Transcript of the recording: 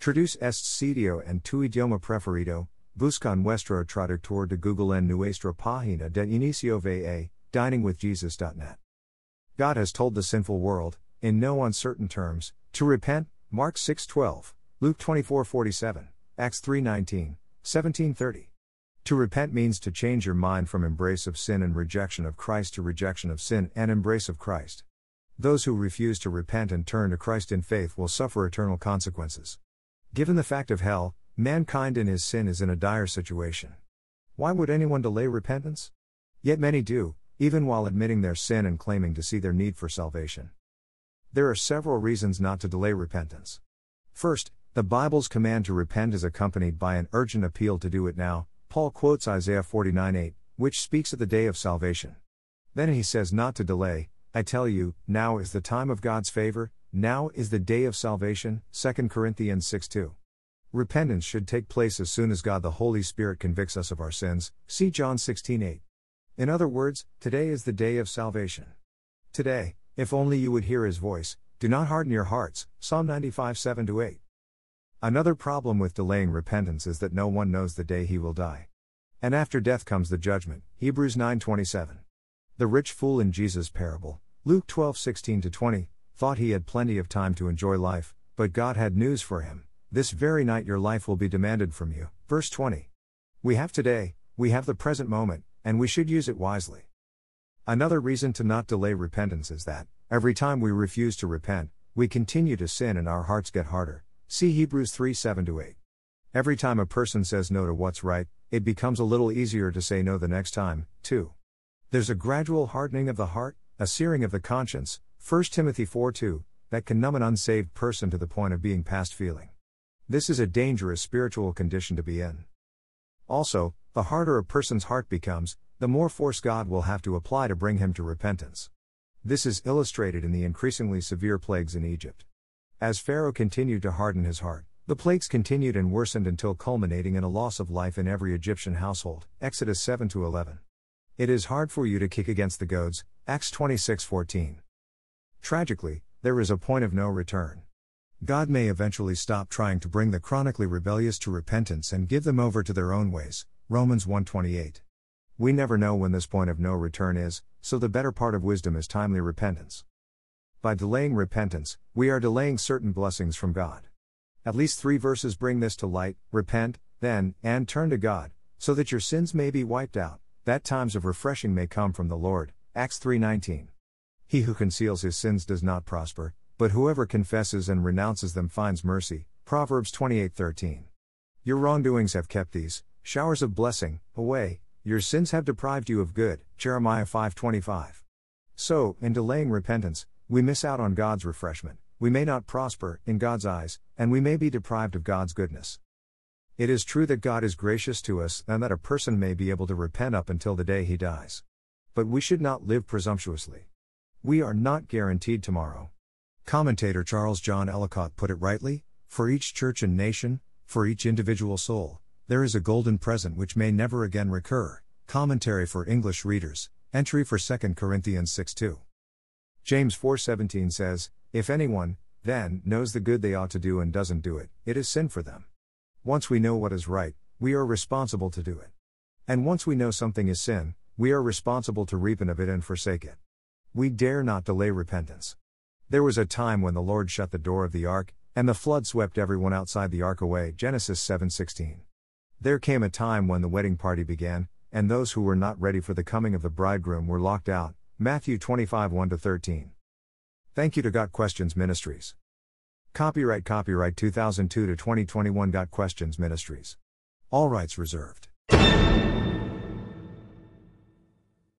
Traduce este sitio en tu idioma preferido. Busca nuestro traductor de Google en nuestra página de inicio va, diningwithjesus.net. God has told the sinful world, in no uncertain terms, to repent, Mark 6:12, Luke 24:47, Acts 3:19, 17:30. To repent means to change your mind from embrace of sin and rejection of Christ to rejection of sin and embrace of Christ. Those who refuse to repent and turn to Christ in faith will suffer eternal consequences. Given the fact of hell, mankind in his sin is in a dire situation. Why would anyone delay repentance? Yet many do, even while admitting their sin and claiming to see their need for salvation. There are several reasons not to delay repentance. First, the Bible's command to repent is accompanied by an urgent appeal to do it now, Paul quotes Isaiah 49:8, which speaks of the day of salvation. Then he says not to delay, I tell you, now is the time of God's favor, now is the day of salvation, 2 Corinthians 6:2. Repentance should take place as soon as God the Holy Spirit convicts us of our sins, see John 16:8. In other words, today is the day of salvation. Today, if only you would hear his voice, do not harden your hearts, Psalm 95 7 8. Another problem with delaying repentance is that no one knows the day he will die. And after death comes the judgment. Hebrews 9:27. The rich fool in Jesus' parable, Luke 12:16 20, thought he had plenty of time to enjoy life, but God had news for him. This very night your life will be demanded from you. Verse 20. We have today, we have the present moment, and we should use it wisely. Another reason to not delay repentance is that, every time we refuse to repent, we continue to sin and our hearts get harder. See Hebrews 3 7 8. Every time a person says no to what's right, it becomes a little easier to say no the next time, too. There's a gradual hardening of the heart, a searing of the conscience, 1 Timothy 4 2, that can numb an unsaved person to the point of being past feeling. This is a dangerous spiritual condition to be in. Also, the harder a person's heart becomes, the more force God will have to apply to bring him to repentance. This is illustrated in the increasingly severe plagues in Egypt. As Pharaoh continued to harden his heart, the plagues continued and worsened until culminating in a loss of life in every Egyptian household. Exodus 7 11. It is hard for you to kick against the goads. Acts 26:14. Tragically, there is a point of no return. God may eventually stop trying to bring the chronically rebellious to repentance and give them over to their own ways. Romans 1:28. We never know when this point of no return is, so the better part of wisdom is timely repentance. By delaying repentance, we are delaying certain blessings from God. At least three verses bring this to light repent, then, and turn to God, so that your sins may be wiped out, that times of refreshing may come from the Lord. Acts 3:19. He who conceals his sins does not prosper, but whoever confesses and renounces them finds mercy. Proverbs 28:13. Your wrongdoings have kept these showers of blessing away, your sins have deprived you of good. Jeremiah 5:25. So, in delaying repentance, we miss out on God's refreshment, we may not prosper, in God's eyes, and we may be deprived of God's goodness. It is true that God is gracious to us and that a person may be able to repent up until the day he dies. But we should not live presumptuously. We are not guaranteed tomorrow. Commentator Charles John Ellicott put it rightly for each church and nation, for each individual soul, there is a golden present which may never again recur. Commentary for English readers, entry for 2 Corinthians 6 2. James 4:17 says, "If anyone, then, knows the good they ought to do and doesn't do it, it is sin for them." Once we know what is right, we are responsible to do it. And once we know something is sin, we are responsible to repent of it and forsake it. We dare not delay repentance. There was a time when the Lord shut the door of the ark, and the flood swept everyone outside the ark away. Genesis 7:16. There came a time when the wedding party began, and those who were not ready for the coming of the bridegroom were locked out. Matthew 25 1 13. Thank you to Got Questions Ministries. Copyright Copyright 2002 to 2021 Got Questions Ministries. All rights reserved.